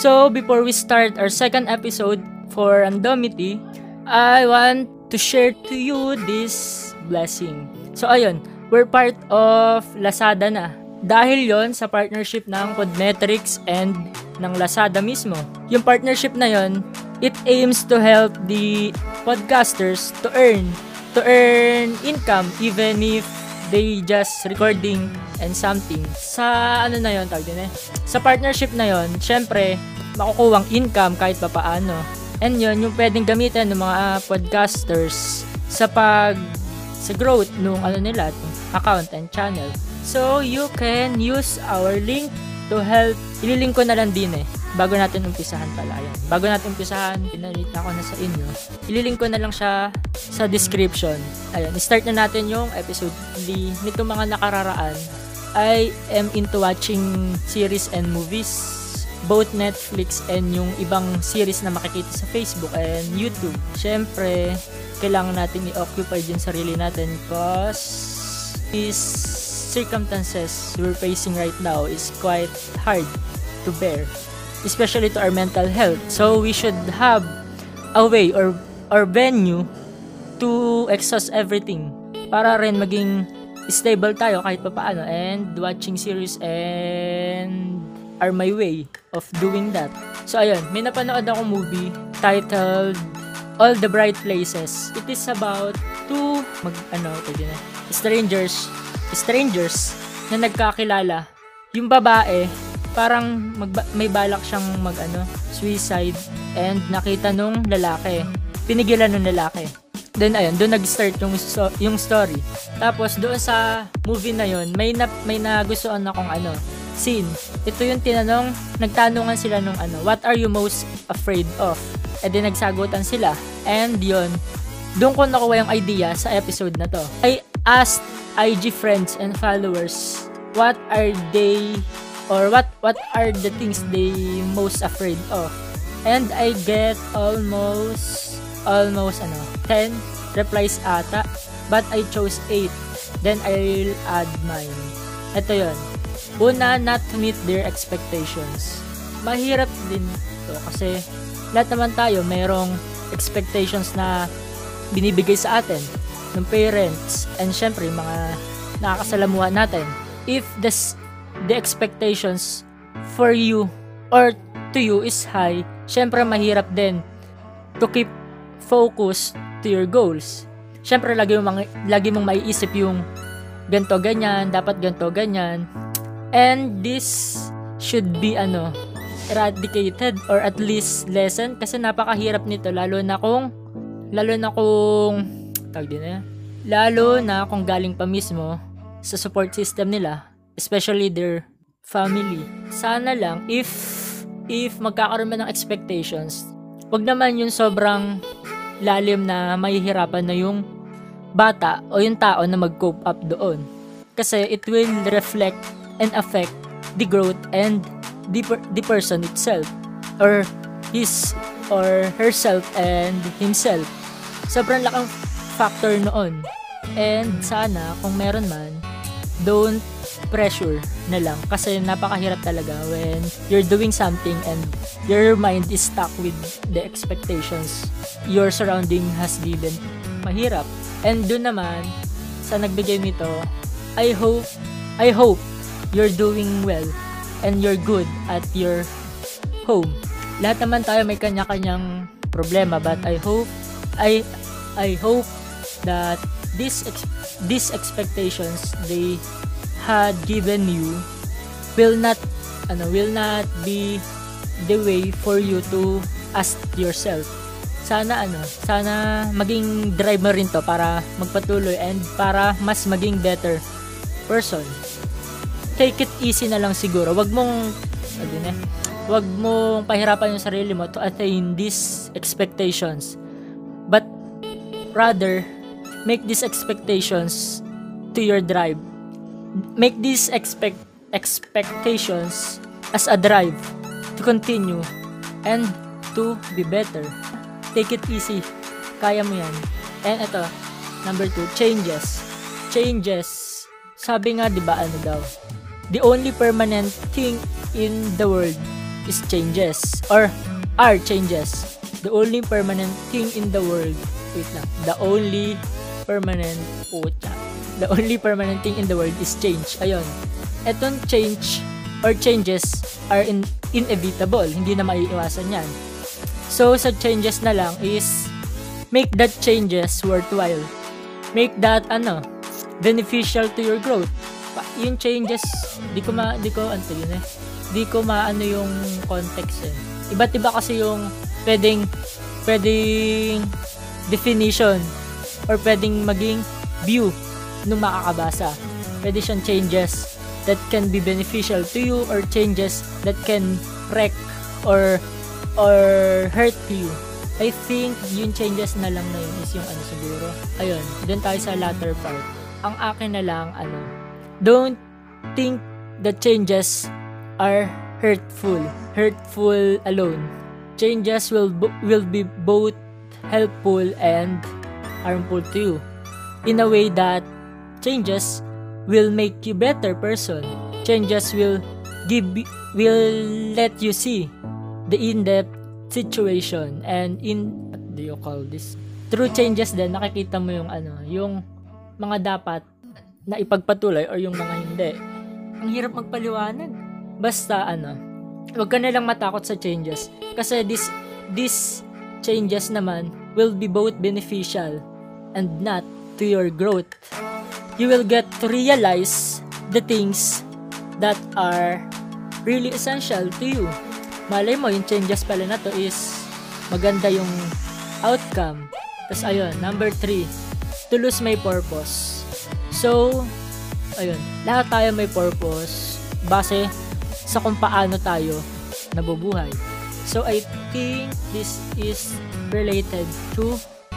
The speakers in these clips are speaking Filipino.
So, before we start our second episode for Randomity, I want to share to you this blessing. So, ayun, we're part of Lazada na. Dahil yon sa partnership ng Podmetrics and ng Lazada mismo. Yung partnership na yon, it aims to help the podcasters to earn to earn income even if they just recording and something. Sa ano na yon tawag din eh. Sa partnership na yon, syempre, makukuwang income kahit pa paano. And yon yung pwedeng gamitin ng mga podcasters sa pag sa growth nung ano nila, account and channel. So, you can use our link to help. Ililink ko na lang din eh. Bago natin umpisahan pala. Ayan. Bago natin umpisahan, pinalit na ko na sa inyo. Ililink ko na lang siya sa description. Ayan. Start na natin yung episode 3 nito mga nakararaan. I am into watching series and movies both Netflix and yung ibang series na makikita sa Facebook and YouTube. Siyempre, kailangan natin i-occupy din sarili natin because these circumstances we're facing right now is quite hard to bear, especially to our mental health. So we should have a way or or venue to exhaust everything para rin maging stable tayo kahit pa paano and watching series and are my way of doing that. So ayun, may napanood akong movie titled All the Bright Places. It is about two mag ano din eh, strangers strangers na nagkakilala. Yung babae, parang magba- may balak siyang mag ano, suicide and nakita nung lalaki. Pinigilan nung lalaki. Then ayun, doon nag-start yung so- yung story. Tapos doon sa movie na yon, may na, may nagustuhan akong ano, scene. Ito yung tinanong, nagtanungan sila nung ano, what are you most afraid of? E di nagsagutan sila. And yon, doon ko nakuha yung idea sa episode na to. I asked IG friends and followers what are they or what what are the things they most afraid of? And I get almost almost ano 10 replies ata but I chose 8 then I'll add mine. Ito yon una not to meet their expectations. Mahirap din to kasi lahat naman tayo mayroong expectations na binibigay sa atin ng parents and syempre mga nakakasalamuha natin. If the the expectations for you or to you is high syempre mahirap din to keep focus to your goals syempre lagi mong lagi mong maiisip yung ganto ganyan dapat ganto ganyan and this should be ano eradicated or at least lesson kasi napakahirap nito lalo na kung lalo na kung tag din eh. Lalo na kung galing pa mismo sa support system nila, especially their family. Sana lang if if magkakaroon man ng expectations, wag naman yung sobrang lalim na mahihirapan na yung bata o yung tao na mag-cope up doon. Kasi it will reflect and affect the growth and the, per- the person itself or his or herself and himself. Sobrang laking factor noon. And sana, kung meron man, don't pressure na lang. Kasi napakahirap talaga when you're doing something and your mind is stuck with the expectations your surrounding has given. Mahirap. And dun naman, sa nagbigay nito, I hope, I hope you're doing well and you're good at your home. Lahat naman tayo may kanya-kanyang problema but I hope I I hope that these ex- these expectations they had given you will not ano will not be the way for you to ask yourself. Sana ano sana maging drive mo rin to para magpatuloy and para mas maging better person. Take it easy na lang siguro. Wag mong ano eh wag mong pahirapan yung sarili mo to attain these expectations. But rather make these expectations to your drive. Make these expect expectations as a drive to continue and to be better. Take it easy. Kaya mo yan. And ito, number two, changes. Changes. Sabi nga, di ba, ano daw? The only permanent thing in the world is changes or are changes. The only permanent thing in the world, wait lang, the only permanent, puta, the only permanent thing in the world is change. Ayun. Etong change or changes are in, inevitable. Hindi na maiiwasan yan. So, sa changes na lang is make that changes worthwhile. Make that, ano, beneficial to your growth. Pa- Yung changes, di ko ma, di ko, ano yun eh, di ko maano yung context eh. Iba't iba kasi yung pwedeng, pwedeng definition or pwedeng maging view nung makakabasa. Pwede siyang changes that can be beneficial to you or changes that can wreck or or hurt you. I think yung changes na lang na yun is yung ano siguro. Ayun, dun tayo sa latter part. Ang akin na lang, ano, don't think the changes are hurtful. Hurtful alone. Changes will will be both helpful and harmful to you. In a way that changes will make you better person. Changes will give will let you see the in-depth situation and in what do you call this? Through changes din nakikita mo yung ano, yung mga dapat na ipagpatuloy or yung mga hindi. Ang hirap magpaliwanag. Basta ano, wag ka na lang matakot sa changes kasi this this changes naman will be both beneficial and not to your growth. You will get to realize the things that are really essential to you. Malay mo, yung changes pala na to is maganda yung outcome. Tapos ayun, number three, to lose my purpose. So, ayun, lahat tayo may purpose base sa kung paano tayo nabubuhay. So, I think this is related to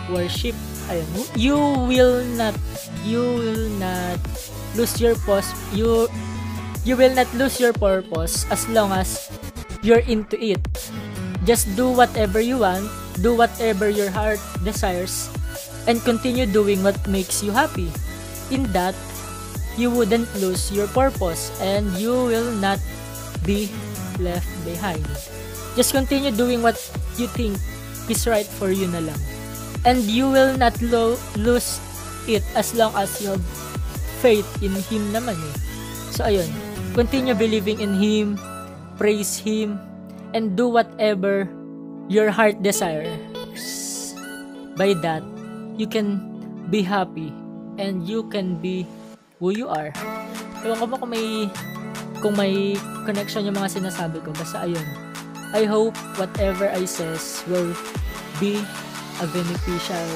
worship. Ayun, you will not, you will not lose your purpose, you, you will not lose your purpose as long as you're into it. Just do whatever you want, do whatever your heart desires, and continue doing what makes you happy. In that, you wouldn't lose your purpose and you will not be left behind. Just continue doing what you think is right for you na lang. And you will not lo- lose it as long as you have faith in Him naman eh. So ayun, continue believing in Him, praise Him, and do whatever your heart desires. By that, you can be happy and you can be who you are. Ewan ko ba kung may kung may connection yung mga sinasabi ko. Basta ayun. I hope whatever I says will be a beneficial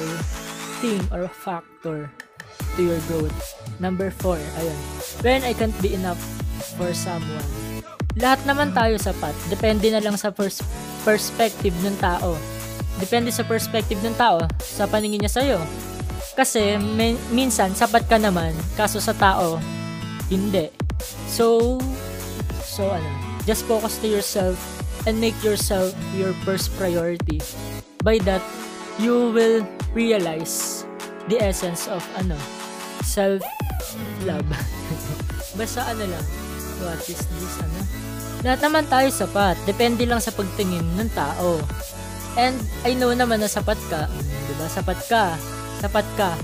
thing or factor to your growth. Number four, ayun. When I can't be enough for someone. Lahat naman tayo sapat. Depende na lang sa pers- perspective ng tao. Depende sa perspective ng tao sa paningin niya sa'yo. Kasi min- minsan sapat ka naman, kaso sa tao, hindi. So, so ano, just focus to yourself and make yourself your first priority. By that, you will realize the essence of ano, self-love. Basta ano lang, what is this, ano? Lahat naman tayo sapat. Depende lang sa pagtingin ng tao. And I know naman na sapat ka. Diba? Sapat ka. Sapat ka.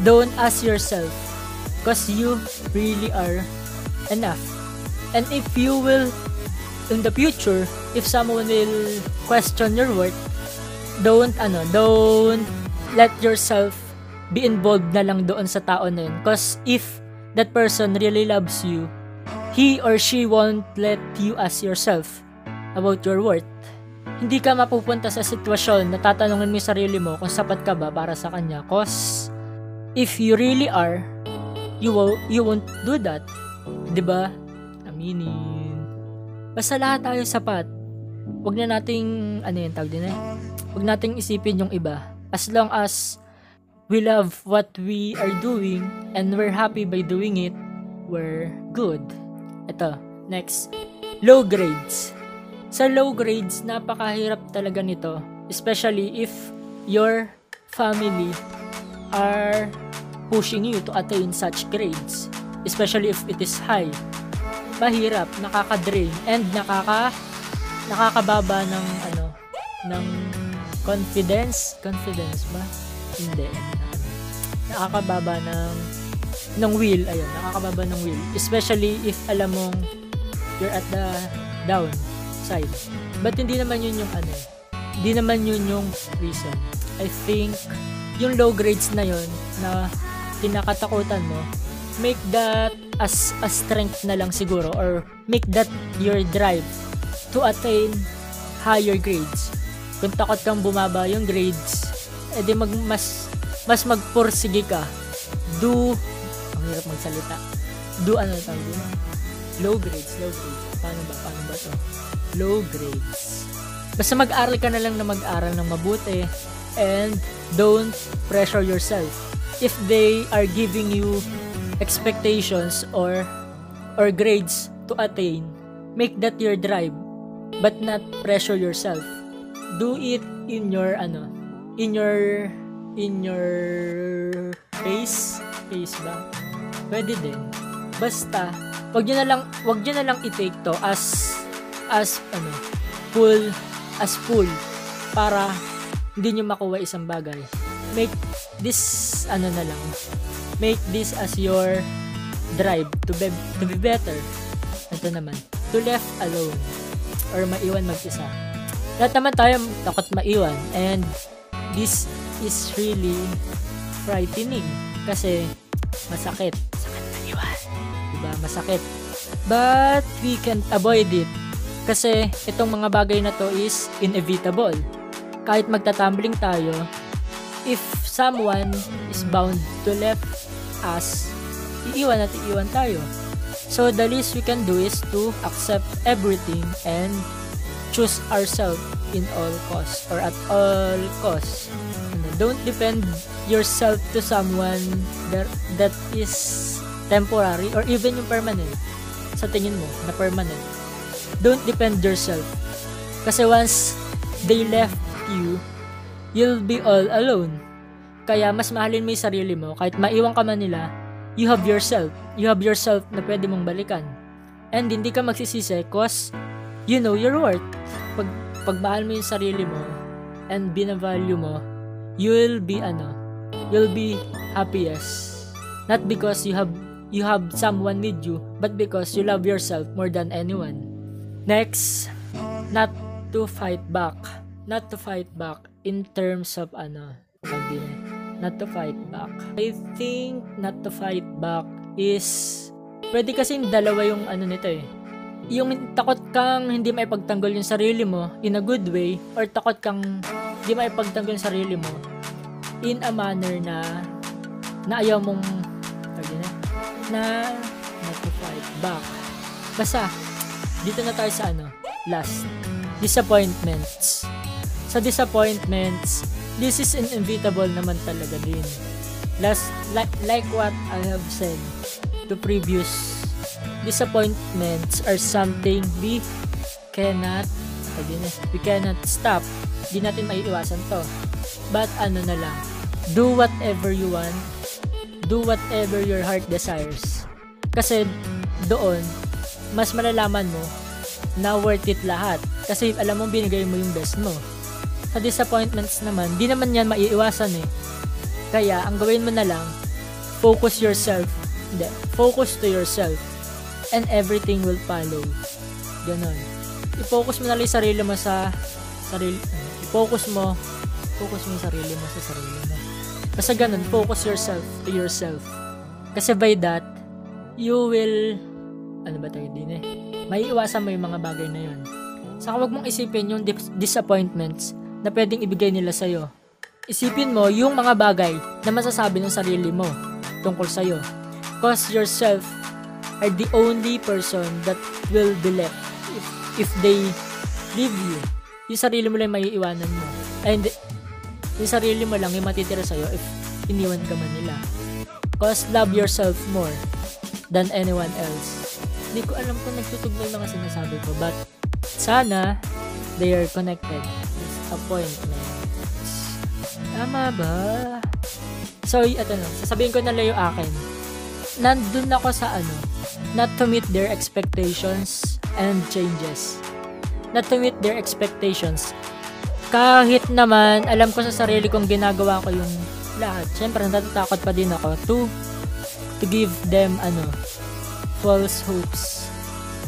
Don't ask yourself. Because you really are enough. And if you will, in the future, if someone will question your worth, don't, ano, don't let yourself be involved na lang doon sa tao na yun. Because if that person really loves you, he or she won't let you ask yourself about your worth. Hindi ka mapupunta sa sitwasyon na tatanungin mo yung sarili mo kung sapat ka ba para sa kanya. Cause if you really are, you will you won't do that. ba? Aminin. Basta lahat tayo sapat. Huwag na nating ano yung tawag din eh. Huwag nating isipin yung iba. As long as we love what we are doing and we're happy by doing it, we're good. Ito, next. Low grades. Sa low grades, napakahirap talaga nito. Especially if your family are pushing you to attain such grades. Especially if it is high. Mahirap, nakaka-drain, and nakaka nakakababa ng ano, ng confidence, confidence ba? Hindi. Nakakababa ng ng will, ayun, nakakababa ng will. Especially if alam mong you're at the down side. But hindi naman yun yung ano, eh. hindi naman yun yung reason. I think yung low grades na yun na kinakatakutan mo, make that as a strength na lang siguro or make that your drive to attain higher grades. Kung takot kang bumaba yung grades, edi mag mas mas magpursige ka. Do ang hirap magsalita. Do ano tawag? Low grades, low grades. Paano ba? Paano ba to? Low grades. Basta mag-aral ka na lang na mag-aral ng mabuti and don't pressure yourself. If they are giving you expectations or or grades to attain, make that your drive but not pressure yourself. Do it in your ano, in your in your pace, pace ba? Pwede din. Basta wag niyo na lang wag niyo na lang i-take to as as ano, full as full para hindi niyo makuha isang bagay. Make this ano na lang. Make this as your drive to be to be better. Ito naman, to left alone or maiwan mag-isa. Lahat naman tayo takot maiwan and this is really frightening kasi masakit. Masakit maiwan. Diba? Masakit. But we can avoid it kasi itong mga bagay na to is inevitable. Kahit magtatumbling tayo, if someone is bound to left us, iiwan at iiwan tayo. So the least we can do is to accept everything and choose ourselves in all costs or at all costs. Don't depend yourself to someone that that is temporary or even yung permanent. Sa tingin mo na permanent. Don't depend yourself. Kasi once they left you, you'll be all alone. Kaya mas mahalin mo yung sarili mo kahit maiwan ka man nila, you have yourself. You have yourself na pwede mong balikan. And hindi ka magsisisi cause you know your worth. Pag, pag mo yung sarili mo and binavalue mo, you'll be ano, you'll be happiest. Not because you have you have someone with you, but because you love yourself more than anyone. Next, not to fight back. Not to fight back in terms of ano, not to fight back. I think not to fight back is pwede kasi dalawa yung ano nito eh. Yung takot kang hindi maipagtanggol yung sarili mo in a good way or takot kang hindi maipagtanggol yung sarili mo in a manner na na ayaw mong sabi na, na not to fight back. Basta, dito na tayo sa ano, last. Disappointments. Sa disappointments, this is inevitable naman talaga din. Last, like, like what I have said to previous disappointments are something we cannot we cannot stop. Di natin maiiwasan to. But ano na lang, do whatever you want. Do whatever your heart desires. Kasi doon, mas malalaman mo na worth it lahat. Kasi alam mo binigay mo yung best mo. Sa disappointments naman, di naman yan maiiwasan eh. Kaya, ang gawin mo na lang, focus yourself. Hindi, focus to yourself. And everything will follow. Ganon. I-focus mo na lang sarili mo sa sarili, i-focus mo focus mo yung sarili mo sa sarili mo. Basta ganun, focus yourself to yourself. Kasi by that, you will, ano ba tayo din eh, may iwasan mo yung mga bagay na yun. Saka wag mong isipin yung disappointments na pwedeng ibigay nila sa'yo. Isipin mo yung mga bagay na masasabi ng sarili mo tungkol sa'yo. Cause yourself are the only person that will be left if, if they leave you. Yung sarili mo lang may iiwanan mo. And yung sarili mo lang yung matitira sa'yo if iniwan ka man nila. Cause love yourself more than anyone else. Hindi ko alam kung nagtutugma yung mga sinasabi ko, but sana they are connected. Disappointments. Tama ba? So, ito na. Sasabihin ko na lang yung akin. Nandun ako sa ano, not to meet their expectations and changes. not to meet their expectations. Kahit naman, alam ko sa sarili kong ginagawa ko yung lahat. Siyempre, natatakot pa din ako to to give them ano false hopes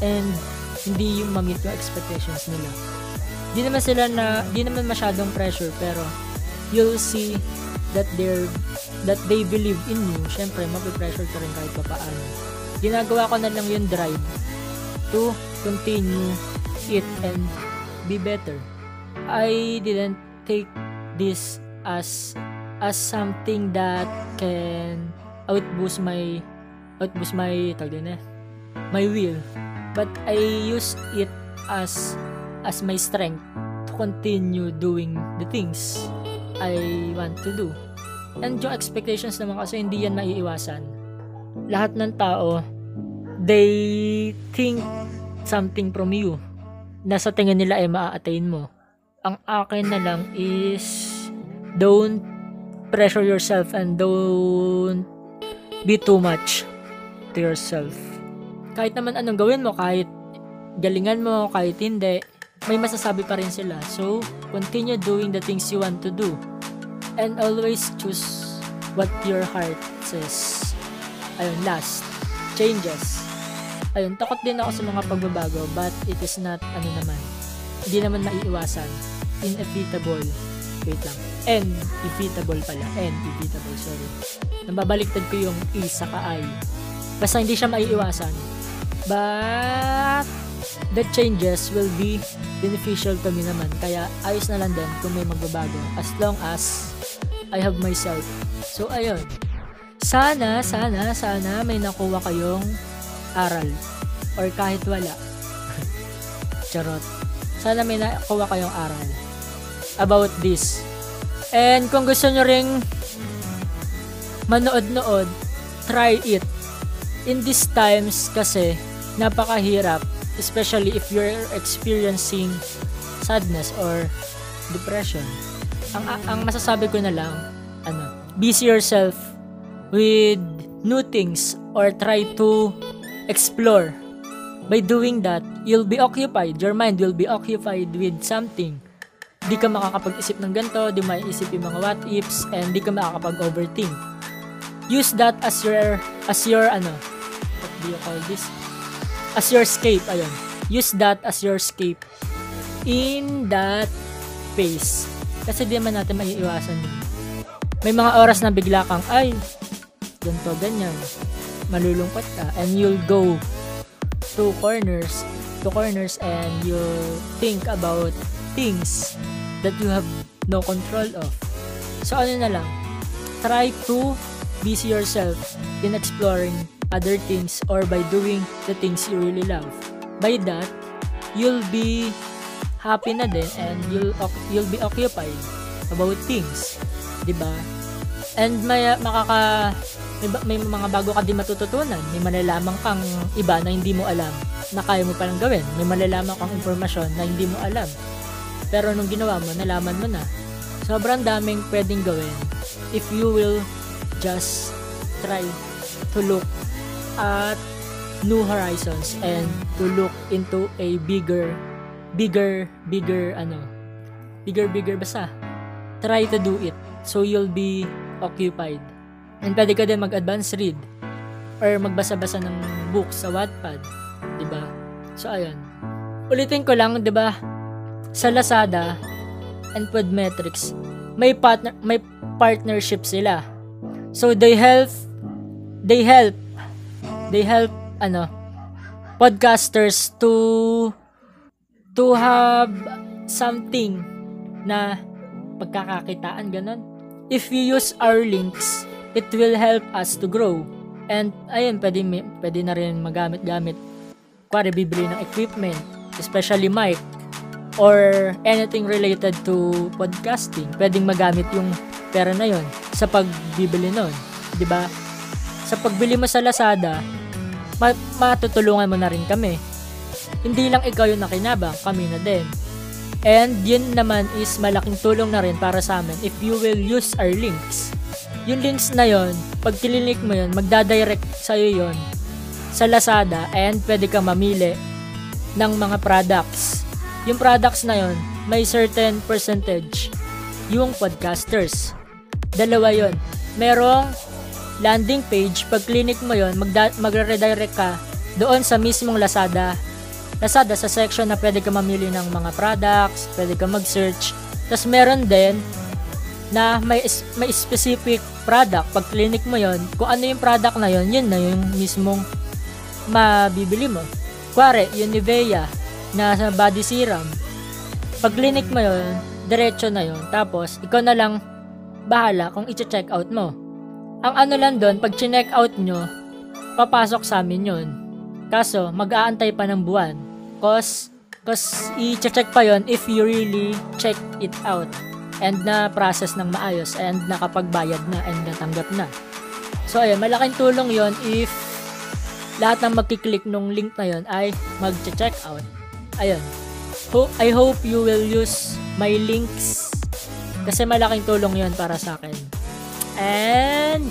and hindi yung ma-meet yung expectations nila. Di naman sila na, di naman masyadong pressure pero you'll see that they're that they believe in you. Siyempre, mapipressure ka rin kahit pa paano. Ginagawa ko na lang yung drive to continue it and be better. I didn't take this as as something that can outboost my outboost my tag din eh, my will. But I use it as as my strength to continue doing the things I want to do. And yung expectations naman kasi hindi yan maiiwasan lahat ng tao they think something from you na sa tingin nila ay maa-attain mo ang akin na lang is don't pressure yourself and don't be too much to yourself. Kahit naman anong gawin mo, kahit galingan mo, kahit hindi, may masasabi pa rin sila. So, continue doing the things you want to do. And always choose what your heart says. Ayun, last. Changes. Ayun, takot din ako sa mga pagbabago, but it is not, ano naman, hindi naman maiiwasan. Inevitable. Wait lang. Inevitable pala. Inevitable, sorry. Nababaliktad ko yung E sa ka-I. Basta hindi siya maiiwasan. But, the changes will be beneficial to me naman. Kaya, ayos na lang din kung may magbabago. As long as I have myself. So, ayun. Sana, sana, sana may nakuha kayong aral. Or kahit wala. Charot. Sana may nakuha kayong aral about this. And kung gusto nyo ring manood-nood, try it. In these times kasi, napakahirap, especially if you're experiencing sadness or depression. Ang, ang masasabi ko na lang, ano, busy yourself with new things or try to explore. By doing that, you'll be occupied. Your mind will be occupied with something di ka makakapag-isip ng ganito, di maiisip yung mga what ifs, and di ka makakapag-overthink. Use that as your, as your, ano, what do you call this? As your escape, ayun. Use that as your escape in that phase. Kasi di man natin maiiwasan yun. May mga oras na bigla kang, ay, ganito, ganyan. Malulungkot ka. And you'll go to corners, to corners and you'll think about things that you have no control of. So ano na lang, try to busy yourself in exploring other things or by doing the things you really love. By that, you'll be happy na din and you'll you'll be occupied about things, 'di ba? And may makaka may, may mga bago ka din matututunan. May malalaman kang iba na hindi mo alam na kaya mo palang gawin. May malalaman kang impormasyon na hindi mo alam pero nung ginawa mo, nalaman mo na. Sobrang daming pwedeng gawin if you will just try to look at new horizons and to look into a bigger bigger bigger ano bigger bigger basta try to do it so you'll be occupied and pwede ka din mag-advance read or magbasa-basa ng book sa Wattpad 'di ba so ayun ulitin ko lang 'di ba sa Lazada and Podmetrics, may partner may partnership sila. So they help they help they help ano podcasters to to have something na pagkakakitaan ganun. If you use our links, it will help us to grow. And ayun, pwede, pwede na rin magamit-gamit. Kuwari, bibili ng equipment, especially mic or anything related to podcasting, pwedeng magamit yung pera na yon sa pagbibili nun. ba? Sa pagbili mo sa Lazada, ma- matutulungan mo na rin kami. Hindi lang ikaw yung nakinabang, kami na din. And yun naman is malaking tulong na rin para sa amin if you will use our links. Yung links na yon, pag kilinik mo yon, magdadirect sa'yo yon sa Lazada and pwede kang mamili ng mga products yung products na yon may certain percentage yung podcasters. Dalawa yon Merong landing page, pag clinic mo yon magda- magre-redirect ka doon sa mismong Lazada. Lazada sa section na pwede ka mamili ng mga products, pwede ka mag-search. Tapos meron din na may may specific product. Pag clinic mo yon kung ano yung product na yon yun na yung mismong mabibili mo. Kuwari yung Nivea na sa body serum pag clinic mo yon diretso na yon tapos ikaw na lang bahala kung i-check out mo. Ang ano lang doon pag check out nyo papasok sa amin yon kaso mag-aantay pa ng buwan. Cause cause i-check pa yon if you really check it out and na process ng maayos and nakapagbayad na and natanggap na. So ayun, malaking tulong yon if lahat ng magkiklik nung link na yon ay mag-check out. Ayun. Ho- I hope you will use my links kasi malaking tulong yon para sa akin. And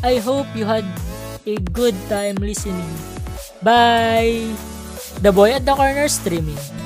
I hope you had a good time listening. Bye! The Boy at the Corner streaming.